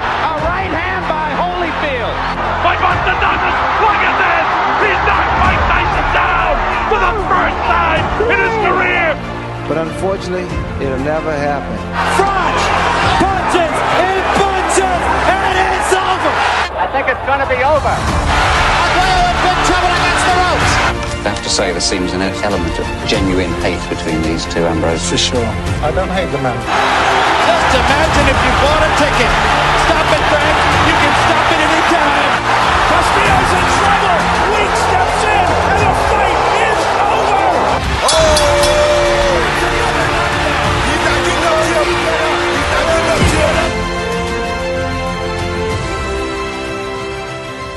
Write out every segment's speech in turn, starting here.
A right hand by Holyfield. By Buster Douglas! Look at this! He's knocked Mike Tyson down for the first time in his career! But unfortunately, it'll never happen. Front punches and punches, and it's over. I think it's going to be over. Arguello in big trouble against the ropes. I have to say, there seems an element of genuine hate between these two, Ambrose. For sure. I don't hate the man. Just imagine if you bought a ticket. Stop it, Frank. You can stop it any time. Castillo's in trouble! Weak steps in, and the fight is over! Oh!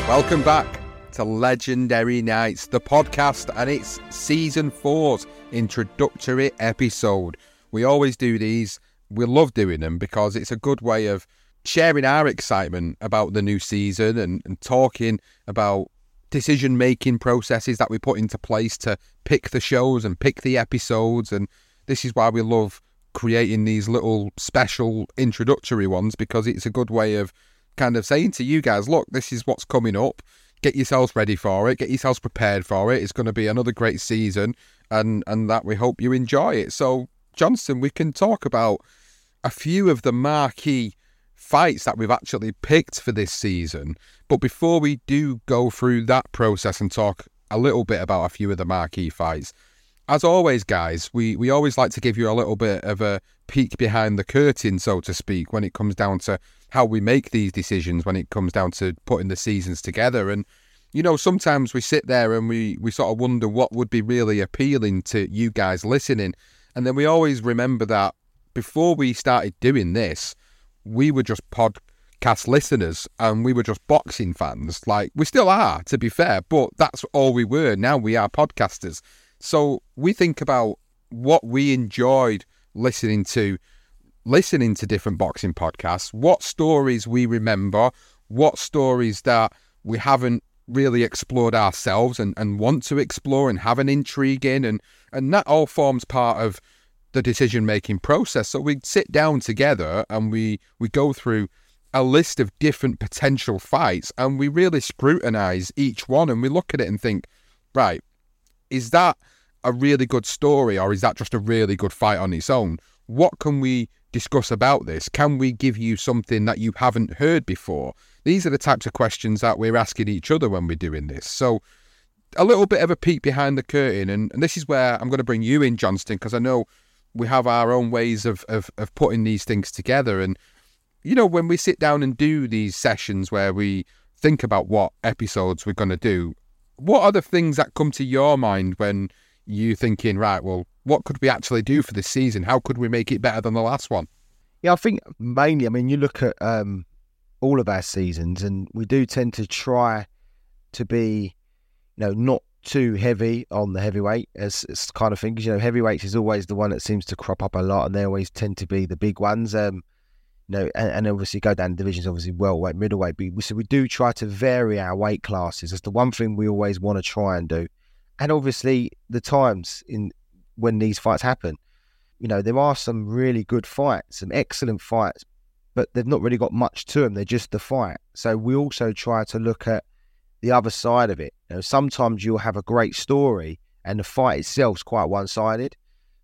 Welcome back to Legendary Nights, the podcast, and it's season four's introductory episode. We always do these. We love doing them because it's a good way of sharing our excitement about the new season and, and talking about decision making processes that we put into place to pick the shows and pick the episodes. And this is why we love creating these little special introductory ones because it's a good way of kind of saying to you guys, look, this is what's coming up. Get yourselves ready for it. Get yourselves prepared for it. It's going to be another great season, and and that we hope you enjoy it. So, Johnston, we can talk about a few of the marquee fights that we've actually picked for this season. But before we do go through that process and talk a little bit about a few of the marquee fights, as always, guys, we, we always like to give you a little bit of a peek behind the curtain, so to speak, when it comes down to how we make these decisions, when it comes down to putting the seasons together. And, you know, sometimes we sit there and we, we sort of wonder what would be really appealing to you guys listening. And then we always remember that before we started doing this, we were just podcast listeners and we were just boxing fans. Like, we still are, to be fair, but that's all we were. Now we are podcasters. So we think about what we enjoyed listening to, listening to different boxing podcasts, what stories we remember, what stories that we haven't really explored ourselves and, and want to explore and have an intrigue in. And, and that all forms part of the decision making process. So we sit down together and we, we go through a list of different potential fights and we really scrutinize each one and we look at it and think, right, is that a really good story or is that just a really good fight on its own? What can we discuss about this? Can we give you something that you haven't heard before? These are the types of questions that we're asking each other when we're doing this. So, a little bit of a peek behind the curtain, and, and this is where I'm going to bring you in, Johnston, because I know we have our own ways of, of, of putting these things together. And, you know, when we sit down and do these sessions where we think about what episodes we're going to do, what are the things that come to your mind when you thinking, right, well, what could we actually do for this season? How could we make it better than the last one? Yeah, I think mainly, I mean, you look at um, all of our seasons, and we do tend to try to be, you know, not too heavy on the heavyweight as, kind of thing. 'Cause, you know, heavyweights is always the one that seems to crop up a lot, and they always tend to be the big ones. Um, you know, and, and obviously go down divisions, obviously welterweight, middleweight. But we, so we do try to vary our weight classes. That's the one thing we always want to try and do. And obviously, the times in when these fights happen, you know, there are some really good fights, some excellent fights, but they've not really got much to them. They're just the fight. So we also try to look at the other side of it. You know, sometimes you'll have a great story and the fight itself's quite one-sided.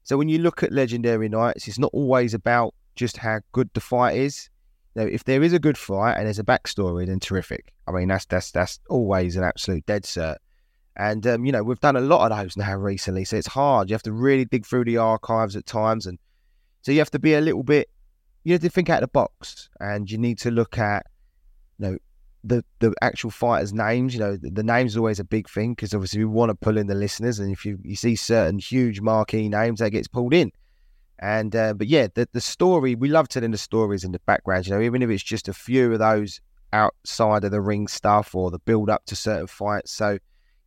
So when you look at legendary nights, it's not always about just how good the fight is. Now, if there is a good fight and there's a backstory, then terrific. I mean, that's that's that's always an absolute dead cert. And um, you know, we've done a lot of those now recently, so it's hard. You have to really dig through the archives at times, and so you have to be a little bit. You have to think out of the box, and you need to look at, you know, the the actual fighters' names. You know, the, the names is always a big thing because obviously we want to pull in the listeners, and if you you see certain huge marquee names, that gets pulled in. And uh, but yeah, the the story we love telling the stories in the background. You know, even if it's just a few of those outside of the ring stuff or the build up to certain fights. So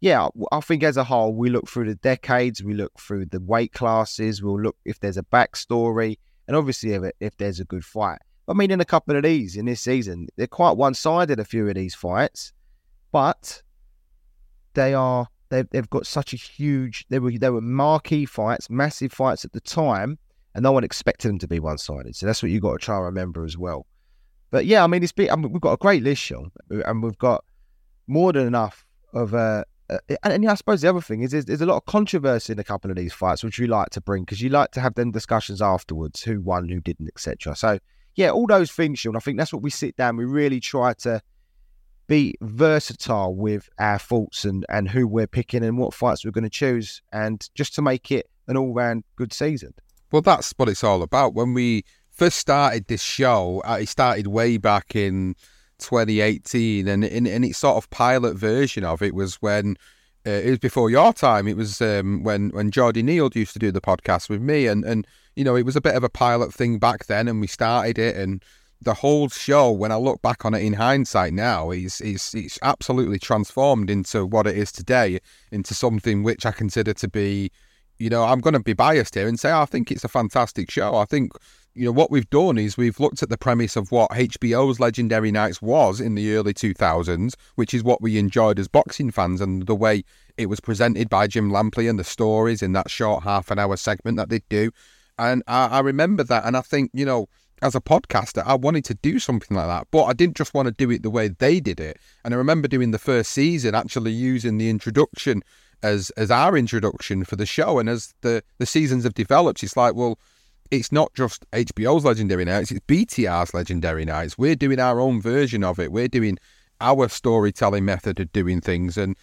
yeah, I think as a whole, we look through the decades, we look through the weight classes, we'll look if there's a backstory, and obviously if, if there's a good fight. I mean, in a couple of these in this season, they're quite one sided, a few of these fights, but they are. They've, they've got such a huge. They were they were marquee fights, massive fights at the time, and no one expected them to be one sided. So that's what you've got to try and remember as well. But yeah, I mean, it's been, I mean, we've got a great list, Sean, and we've got more than enough of uh, uh, and, and I suppose the other thing is, is there's a lot of controversy in a couple of these fights, which we like to bring because you like to have them discussions afterwards, who won, who didn't, etc. So yeah, all those things, Sean. I think that's what we sit down. We really try to be versatile with our thoughts and and who we're picking and what fights we're going to choose, and just to make it an all round good season. Well, that's what it's all about. When we first started this show, uh, it started way back in 2018, and in, in its sort of pilot version of it was when uh, it was before your time. It was um, when when Geordie Neal used to do the podcast with me, and and you know it was a bit of a pilot thing back then, and we started it, and the whole show. When I look back on it in hindsight now, is is it's absolutely transformed into what it is today, into something which I consider to be. You know, I'm going to be biased here and say I think it's a fantastic show. I think you know, what we've done is we've looked at the premise of what HBO's Legendary Nights was in the early 2000s, which is what we enjoyed as boxing fans, and the way it was presented by Jim Lampley and the stories in that short half an hour segment that they do. And I, I remember that, and I think, you know, as a podcaster, I wanted to do something like that, but I didn't just want to do it the way they did it. And I remember doing the first season, actually using the introduction as as our introduction for the show. And as the the seasons have developed, it's like, well, it's not just HBO's Legendary Nights, it's BTR's Legendary Nights. We're doing our own version of it. We're doing our storytelling method of doing things. And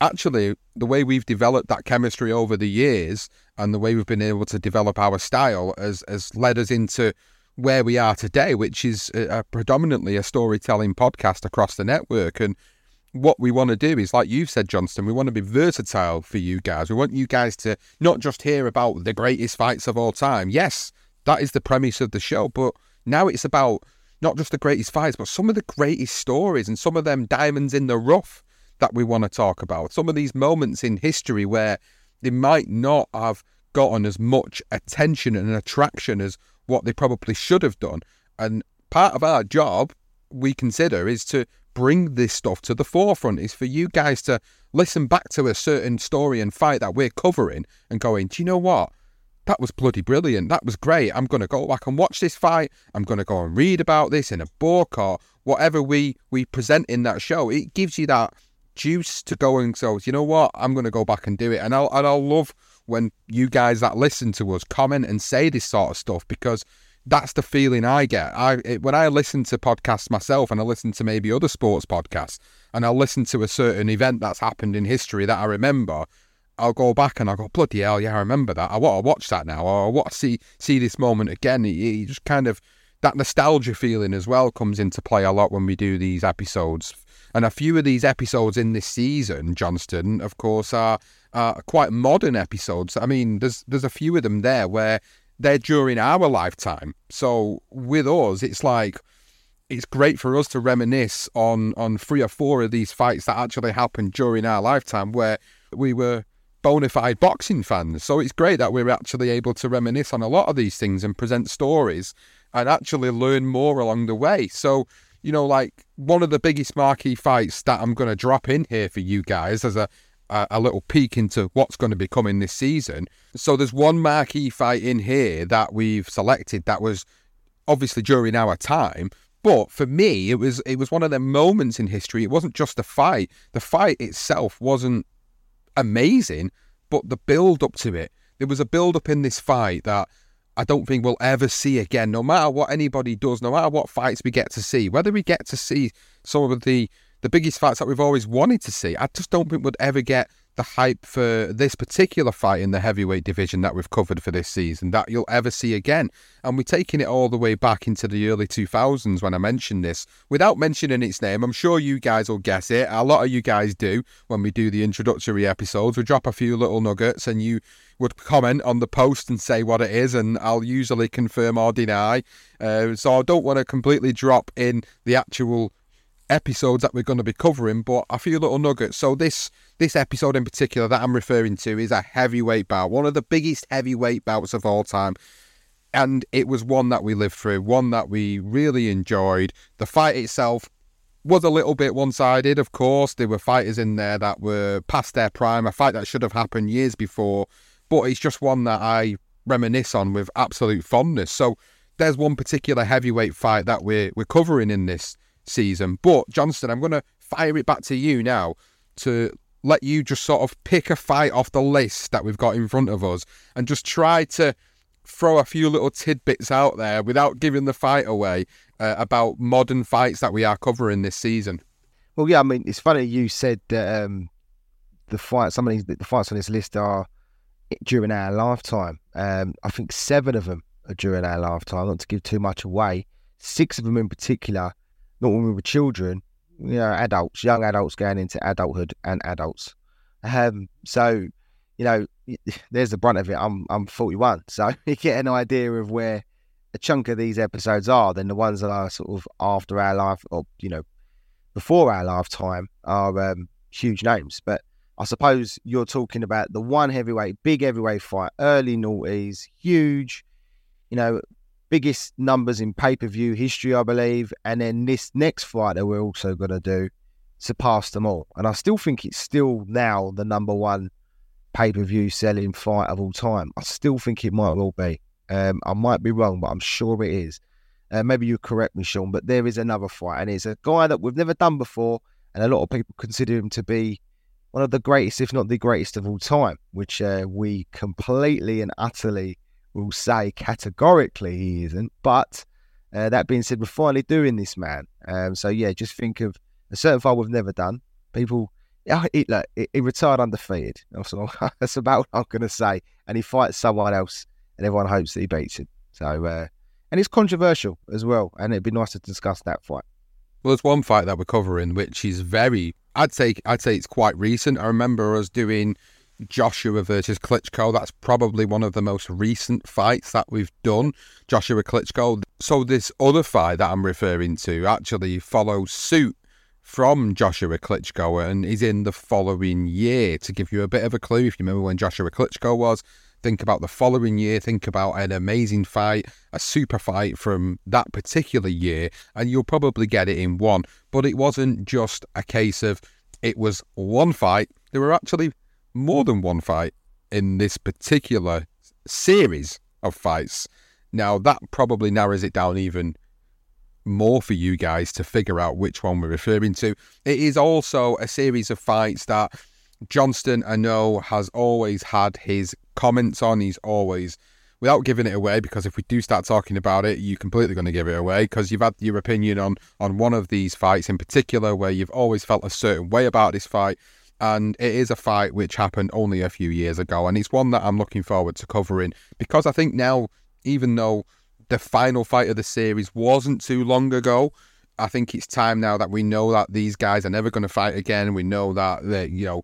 actually, the way we've developed that chemistry over the years and the way we've been able to develop our style has, has led us into where we are today, which is a, a predominantly a storytelling podcast across the network. And what we want to do is, like you've said, Johnston, we want to be versatile for you guys. We want you guys to not just hear about the greatest fights of all time. Yes, that is the premise of the show, but now it's about not just the greatest fights, but some of the greatest stories and some of them diamonds in the rough that we want to talk about. Some of these moments in history where they might not have gotten as much attention and attraction as what they probably should have done. And part of our job, we consider, is to bring this stuff to the forefront is for you guys to listen back to a certain story and fight that we're covering and going, do you know what? That was bloody brilliant. That was great. I'm going to go back and watch this fight. I'm going to go and read about this in a book or whatever we, we present in that show. It gives you that juice to go and so, you know what? I'm going to go back and do it. And I'll, and I'll love when you guys that listen to us comment and say this sort of stuff because that's the feeling I get. I it, when I listen to podcasts myself, and I listen to maybe other sports podcasts, and I'll listen to a certain event that's happened in history that I remember. I'll go back and I'll go, bloody hell, yeah, I remember that. I want to watch that now, or I want to see see this moment again. You just kind of that nostalgia feeling as well comes into play a lot when we do these episodes. And a few of these episodes in this season, Johnston, of course, are, are quite modern episodes. I mean, there's there's a few of them there where they're during our lifetime. So with us, it's like it's great for us to reminisce on on three or four of these fights that actually happened during our lifetime where we were bona fide boxing fans. So it's great that we're actually able to reminisce on a lot of these things and present stories and actually learn more along the way. So, you know, like one of the biggest marquee fights that I'm going to drop in here for you guys as a a, a little peek into what's going to be coming this season. So there's one marquee fight in here that we've selected that was obviously during our time, but for me, it was it was one of the moments in history. It wasn't just the fight. The fight itself wasn't amazing, but the build up to it, there was a build up in this fight that I don't think we'll ever see again, no matter what anybody does, no matter what fights we get to see, whether we get to see some of the the biggest fights that we've always wanted to see. I just don't think we'd ever get the hype for this particular fight in the heavyweight division that we've covered for this season that you'll ever see again. And we're taking it all the way back into the early 2000s when I mentioned this. Without mentioning its name, I'm sure you guys will guess it. A lot of you guys do when we do the introductory episodes. We drop a few little nuggets and you would comment on the post and say what it is, and I'll usually confirm or deny. Uh, so I don't want to completely drop in the actual episodes that we're going to be covering, but a few little nuggets. So this this episode in particular that I'm referring to is a heavyweight bout, one of the biggest heavyweight bouts of all time. And it was one that we lived through, one that we really enjoyed. The fight itself was a little bit one sided, of course. There were fighters in there that were past their prime, a fight that should have happened years before, but it's just one that I reminisce on with absolute fondness. So there's one particular heavyweight fight that we're we're covering in this season. But Johnston, I'm going to fire it back to you now to let you just sort of pick a fight off the list that we've got in front of us and just try to throw a few little tidbits out there without giving the fight away uh, about modern fights that we are covering this season. Well, yeah, I mean, it's funny you said that um, the fight, some of these, the fights on this list are during our lifetime. Um, I think seven of them are during our lifetime. Not to give too much away, six of them in particular not when we were children, you know, adults, young adults going into adulthood and adults. Um, so, you know, there's the brunt of it. I'm I'm 41, so you get an idea of where a chunk of these episodes are. Then the ones that are sort of after our life, or you know, before our lifetime, are um, huge names. But I suppose you're talking about the one heavyweight, big heavyweight fight, early noughties, huge. You know, biggest numbers in pay per view history, I believe. And then this next fight that we're also going to do surpassed them all. And I still think it's still now the number one pay per view selling fight of all time. I still think it might well be. Um, I might be wrong, but I'm sure it is. Uh, maybe you correct me, Sean, but there is another fight, and it's a guy that we've never done before, and a lot of people consider him to be one of the greatest, if not the greatest of all time, which uh, we completely and utterly will say categorically he isn't. But uh, that being said, we're finally doing this, man. Um, so yeah, just think of a certain fight we've never done. People, yeah, he, look, he, retired undefeated. That's, that's about what I'm going to say. And he fights someone else, and everyone hopes that he beats him. So, uh, and it's controversial as well. And it'd be nice to discuss that fight. Well, there's one fight that we're covering, which is very, I'd say, I'd say it's quite recent. I remember us doing Joshua versus Klitschko. That's probably one of the most recent fights that we've done. Joshua Klitschko. So this other fight that I'm referring to actually follows suit from Joshua Klitschko and is in the following year. To give you a bit of a clue, if you remember when Joshua Klitschko was, think about the following year, think about an amazing fight, a super fight from that particular year, and you'll probably get it in one. But it wasn't just a case of it was one fight. There were actually more than one fight in this particular series of fights. Now, that probably narrows it down even more for you guys to figure out which one we're referring to. It is also a series of fights that Johnston, I know, has always had his comments on. He's always, without giving it away, because if we do start talking about it, you're completely going to give it away because you've had your opinion on on one of these fights in particular, where you've always felt a certain way about this fight and it is a fight which happened only a few years ago, and it's one that I'm looking forward to covering because I think now, even though the final fight of the series wasn't too long ago, I think it's time now that we know that these guys are never going to fight again. We know that the you know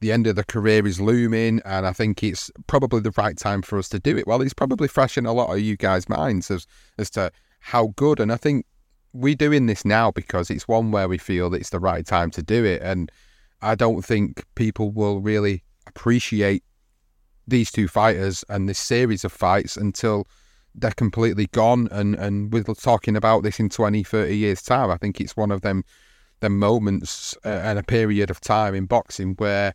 the end of the career is looming, and I think it's probably the right time for us to do it. Well, it's probably fresh in a lot of you guys' minds as as to how good, and I think we're doing this now because it's one where we feel that it's the right time to do it, and I don't think people will really appreciate these two fighters and this series of fights until they're completely gone and and we're talking about this in 20 30 years time. I think it's one of them them moments uh, and a period of time in boxing where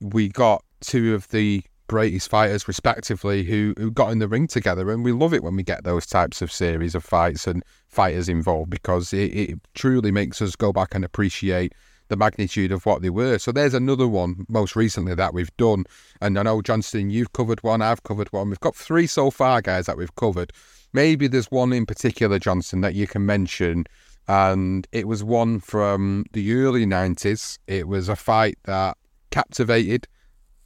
we got two of the greatest fighters respectively who who got in the ring together and we love it when we get those types of series of fights and fighters involved because it, it truly makes us go back and appreciate the magnitude of what they were. So there's another one most recently that we've done. And I know, Johnston, you've covered one, I've covered one. We've got three so far, guys, that we've covered. Maybe there's one in particular, Johnston, that you can mention. And it was one from the early 90s. It was a fight that captivated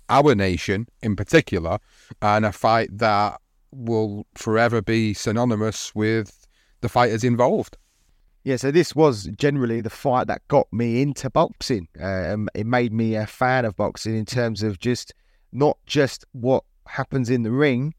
our nation in particular, and a fight that will forever be synonymous with the fighters involved. Yeah, so this was generally the fight that got me into boxing. Um, it made me a fan of boxing in terms of just not just what happens in the ring,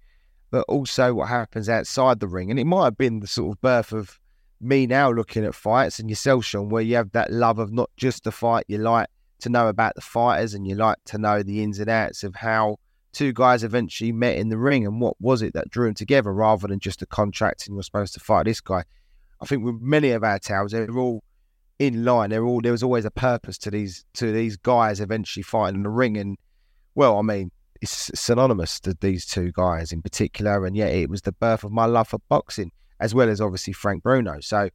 but also what happens outside the ring. And it might have been the sort of birth of me now looking at fights and yourself, Sean, where you have that love of not just the fight, you like to know about the fighters and you like to know the ins and outs of how two guys eventually met in the ring and what was it that drew them together rather than just a contract and you're supposed to fight this guy. I think with many of our tales, they're all in line. They're all there was always a purpose to these to these guys eventually fighting in the ring. And well, I mean, it's synonymous to these two guys in particular. And yeah, it was the birth of my love for boxing, as well as obviously Frank Bruno. So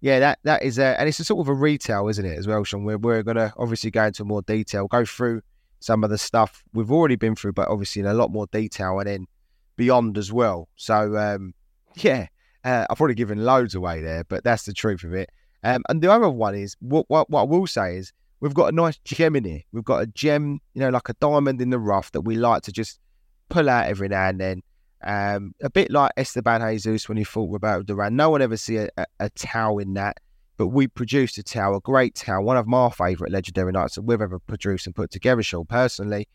yeah, that that is a, and it's a sort of a retail, isn't it, as well, Sean? We're we're gonna obviously go into more detail, go through some of the stuff we've already been through, but obviously in a lot more detail and then beyond as well. So um, yeah, uh, I've probably given loads away there, but that's the truth of it. Um, and the other one is what, what what I will say is we've got a nice gem in here. We've got a gem, you know, like a diamond in the rough that we like to just pull out every now and then. Um, a bit like Esteban Jesus when he fought Roberto Duran. No one ever see a, a, a towel in that, but we produced a towel, a great towel, one of my favourite legendary nights that we've ever produced and put together, Sean, personally.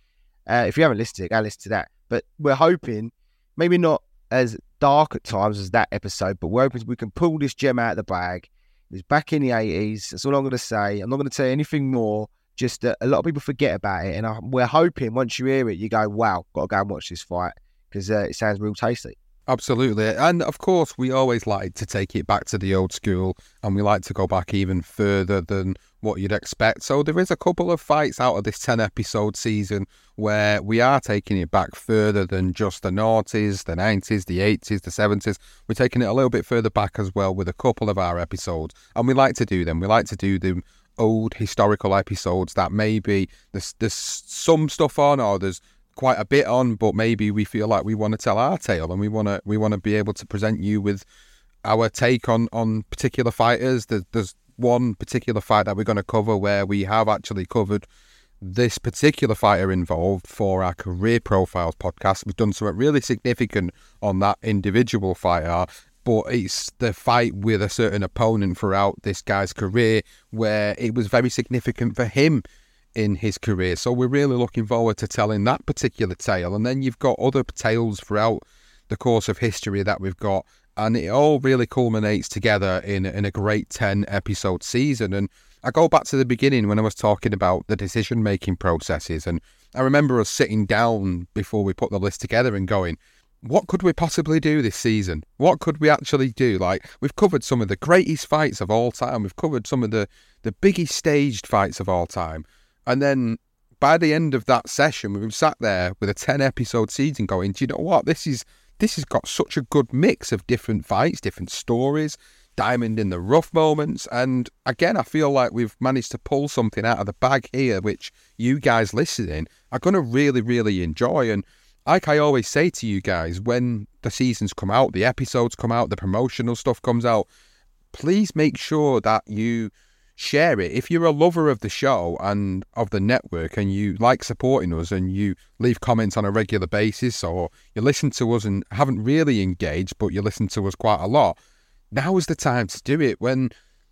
Uh, if you haven't listened to it, go listen to that. But we're hoping, maybe not as dark at times as that episode, but we're hoping we can pull this gem out of the bag. It was back in the 80s. That's all I'm going to say. I'm not going to say anything more. Just that a lot of people forget about it. And I, we're hoping once you hear it, you go, wow, got to go and watch this fight because uh, it sounds real tasty. Absolutely. And of course, we always like to take it back to the old school and we like to go back even further than what you'd expect. So there is a couple of fights out of this 10 episode season where we are taking it back further than just the noughties, the 90s, the 80s, the 70s. We're taking it a little bit further back as well with a couple of our episodes. And we like to do them. We like to do them old historical episodes that maybe there's, there's some stuff on or there's quite a bit on, but maybe we feel like we want to tell our tale and we want to we want to be able to present you with our take on on particular fighters. There's, there's one particular fight that we're going to cover where we have actually covered this particular fighter involved for our career profiles podcast. We've done something really significant on that individual fighter, but it's the fight with a certain opponent throughout this guy's career where it was very significant for him in his career. So we're really looking forward to telling that particular tale. And then you've got other tales throughout the course of history that we've got. And it all really culminates together in, in a great 10 episode season. And I go back to the beginning when I was talking about the decision making processes. And I remember us sitting down before we put the list together and going, what could we possibly do this season? What could we actually do? Like we've covered some of the greatest fights of all time. We've covered some of the the biggest staged fights of all time. And then by the end of that session, we've sat there with a 10 episode season going, do you know what? This is this has got such a good mix of different fights, different stories, diamond in the rough moments. And again, I feel like we've managed to pull something out of the bag here, which you guys listening are going to really, really enjoy. And like I always say to you guys, when the seasons come out, the episodes come out, the promotional stuff comes out, please make sure that you share it. If you're a lover of the show and of the network and you like supporting us and you leave comments on a regular basis or you listen to us and haven't really engaged, but you listen to us quite a lot, now is the time to do it. When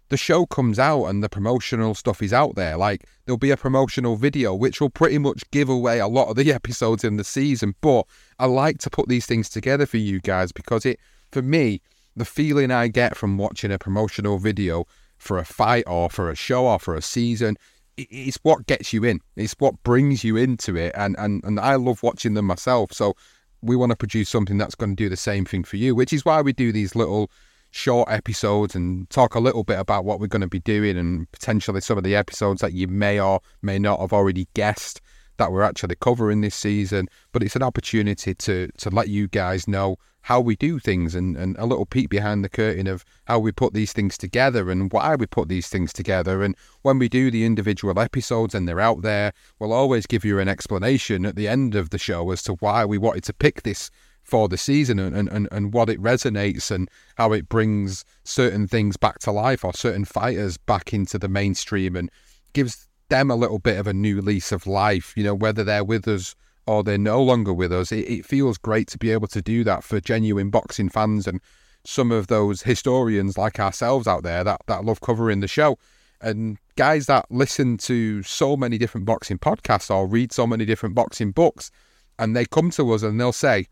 the show comes out and the promotional stuff is out there, like there'll be a promotional video which will pretty much give away a lot of the episodes in the season. But I like to put these things together for you guys because it, for me, the feeling I get from watching a promotional video for a fight or for a show or for a season. It's what gets you in. It's what brings you into it. And, and, and I love watching them myself. So we want to produce something that's going to do the same thing for you, which is why we do these little short episodes and talk a little bit about what we're going to be doing and potentially some of the episodes that you may or may not have already guessed that we're actually covering this season, but it's an opportunity to to let you guys know how we do things and, and a little peek behind the curtain of how we put these things together and why we put these things together. And when we do the individual episodes and they're out there, we'll always give you an explanation at the end of the show as to why we wanted to pick this for the season and, and, and what it resonates and how it brings certain things back to life or certain fighters back into the mainstream and gives them a little bit of a new lease of life, you know, whether they're with us or they're no longer with us. It, it feels great to be able to do that for genuine boxing fans and some of those historians like ourselves out there that, that love covering the show. And guys that listen to so many different boxing podcasts or read so many different boxing books, and they come to us and they'll say,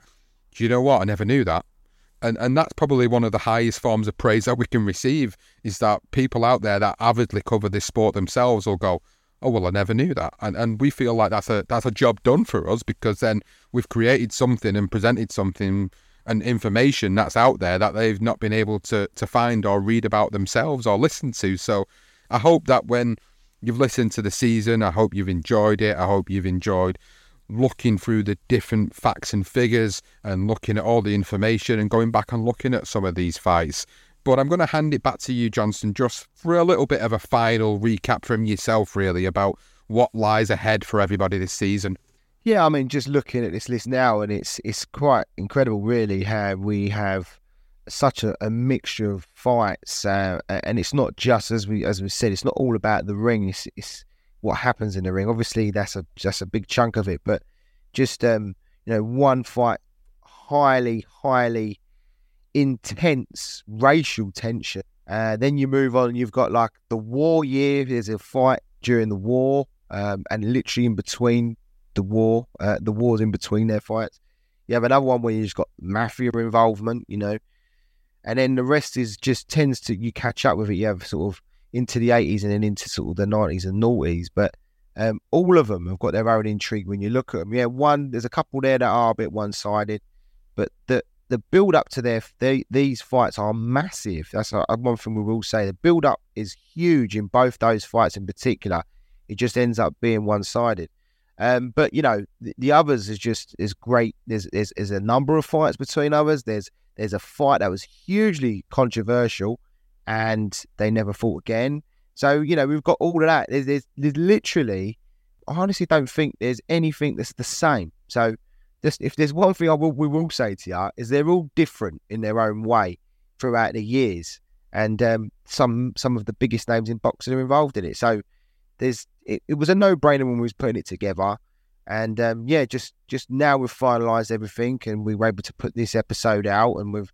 Do you know what? I never knew that. And and that's probably one of the highest forms of praise that we can receive is that people out there that avidly cover this sport themselves will go, oh well, I never knew that, and and we feel like that's a that's a job done for us because then we've created something and presented something and information that's out there that they've not been able to to find or read about themselves or listen to. So I hope that when you've listened to the season, I hope you've enjoyed it. I hope you've enjoyed looking through the different facts and figures and looking at all the information and going back and looking at some of these fights. But I'm going to hand it back to you, Johnston, just for a little bit of a final recap from yourself, really, about what lies ahead for everybody this season. Yeah, I mean, just looking at this list now, and it's it's quite incredible, really, how we have such a, a mixture of fights, uh, and it's not just as we as we said, it's not all about the ring. It's, it's what happens in the ring. Obviously, that's a that's a big chunk of it, but just um, you know, one fight highly, highly intense racial tension. Uh, then you move on, you've got like the war year. There's a fight during the war, um, and literally in between the war, uh, the wars in between their fights. You have another one where you've got mafia involvement, you know, and then the rest is just tends to you catch up with it. You have sort of into the 80s and then into sort of the 90s and noughties, but um, all of them have got their own intrigue when you look at them. Yeah, one there's a couple there that are a bit one sided, but the the build up to their they, these fights are massive. That's a, one thing we will say. The build up is huge in both those fights in particular. It just ends up being one sided. Um, but you know the, the, others is just is great. There's, there's there's a number of fights between others. There's there's a fight that was hugely controversial, and they never fought again. So you know we've got all of that. There's, there's, there's literally, I honestly don't think there's anything that's the same. So just if there's one thing I will we will say to you is they're all different in their own way throughout the years, and um, some some of the biggest names in boxing are involved in it. So there's it, it was a no brainer when we was putting it together, and um, yeah, just just now we've finalised everything, and we were able to put this episode out, and we've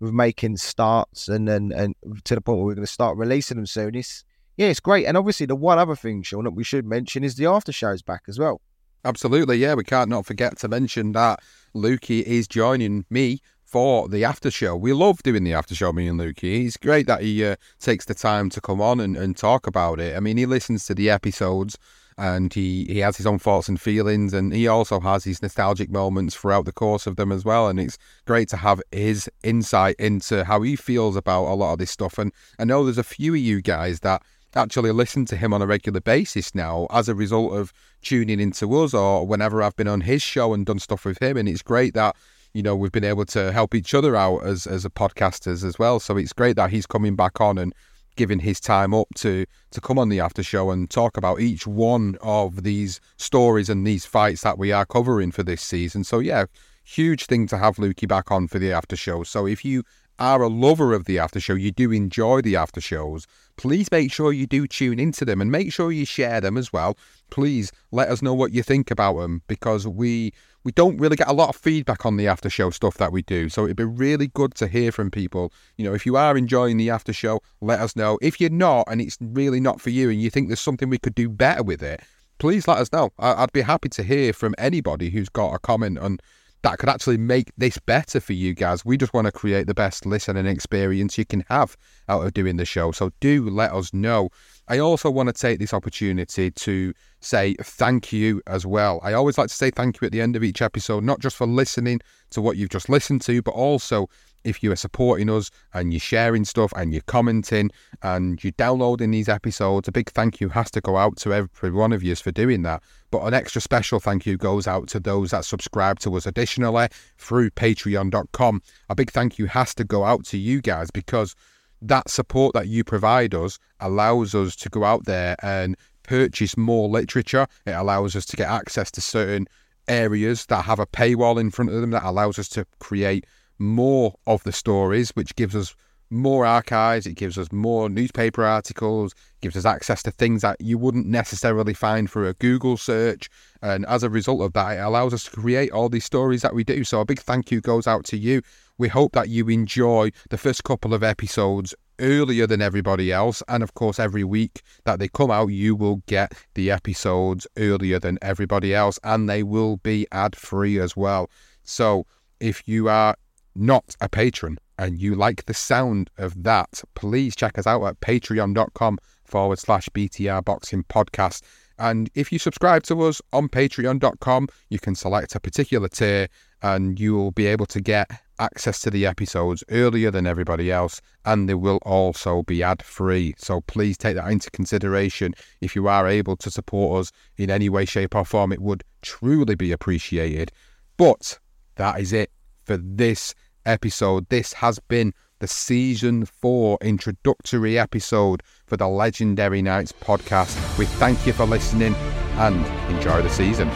we're making starts, and and and to the point where we're going to start releasing them soon. It's yeah, it's great, and obviously the one other thing, Sean, that we should mention is the after shows back as well. Absolutely, yeah. We can't not forget to mention that Lukey is joining me for the after show. We love doing the after show, me and Lukey. He's great that he uh, takes the time to come on and, and talk about it. I mean, he listens to the episodes and he, he has his own thoughts and feelings and he also has his nostalgic moments throughout the course of them as well and it's great to have his insight into how he feels about a lot of this stuff and I know there's a few of you guys that actually listen to him on a regular basis now as a result of tuning into us or whenever I've been on his show and done stuff with him. And it's great that, you know, we've been able to help each other out as, as a podcasters as well. So it's great that he's coming back on and giving his time up to to come on the after show and talk about each one of these stories and these fights that we are covering for this season. So yeah, huge thing to have Lukey back on for the after show. So if you are a lover of the after show, you do enjoy the after shows, please make sure you do tune into them and make sure you share them as well. Please let us know what you think about them because we we don't really get a lot of feedback on the after show stuff that we do. So it'd be really good to hear from people. You know, if you are enjoying the after show, let us know. If you're not and it's really not for you and you think there's something we could do better with it, please let us know. I'd be happy to hear from anybody who's got a comment on that could actually make this better for you guys. We just want to create the best listening experience you can have out of doing the show. So do let us know. I also want to take this opportunity to say thank you as well. I always like to say thank you at the end of each episode, not just for listening to what you've just listened to, but also if you are supporting us and you're sharing stuff and you're commenting and you're downloading these episodes, a big thank you has to go out to every one of you for doing that. But an extra special thank you goes out to those that subscribe to us additionally through patreon.com. A big thank you has to go out to you guys because that support that you provide us allows us to go out there and purchase more literature. It allows us to get access to certain areas that have a paywall in front of them that allows us to create more of the stories, which gives us more archives, it gives us more newspaper articles, gives us access to things that you wouldn't necessarily find through a Google search. And as a result of that, it allows us to create all these stories that we do. So a big thank you goes out to you. We hope that you enjoy the first couple of episodes earlier than everybody else. And of course, every week that they come out, you will get the episodes earlier than everybody else, and they will be ad free as well. So if you are not a patron and you like the sound of that, please check us out at patreon.com forward slash BTR Boxing Podcast. And if you subscribe to us on patreon.com, you can select a particular tier and you will be able to get access to the episodes earlier than everybody else, and they will also be ad free. So please take that into consideration. If you are able to support us in any way, shape, or form, it would truly be appreciated. But that is it for this episode. This has been the season four introductory episode for the Legendary Nights podcast. We thank you for listening and enjoy the season.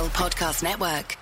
Podcast Network.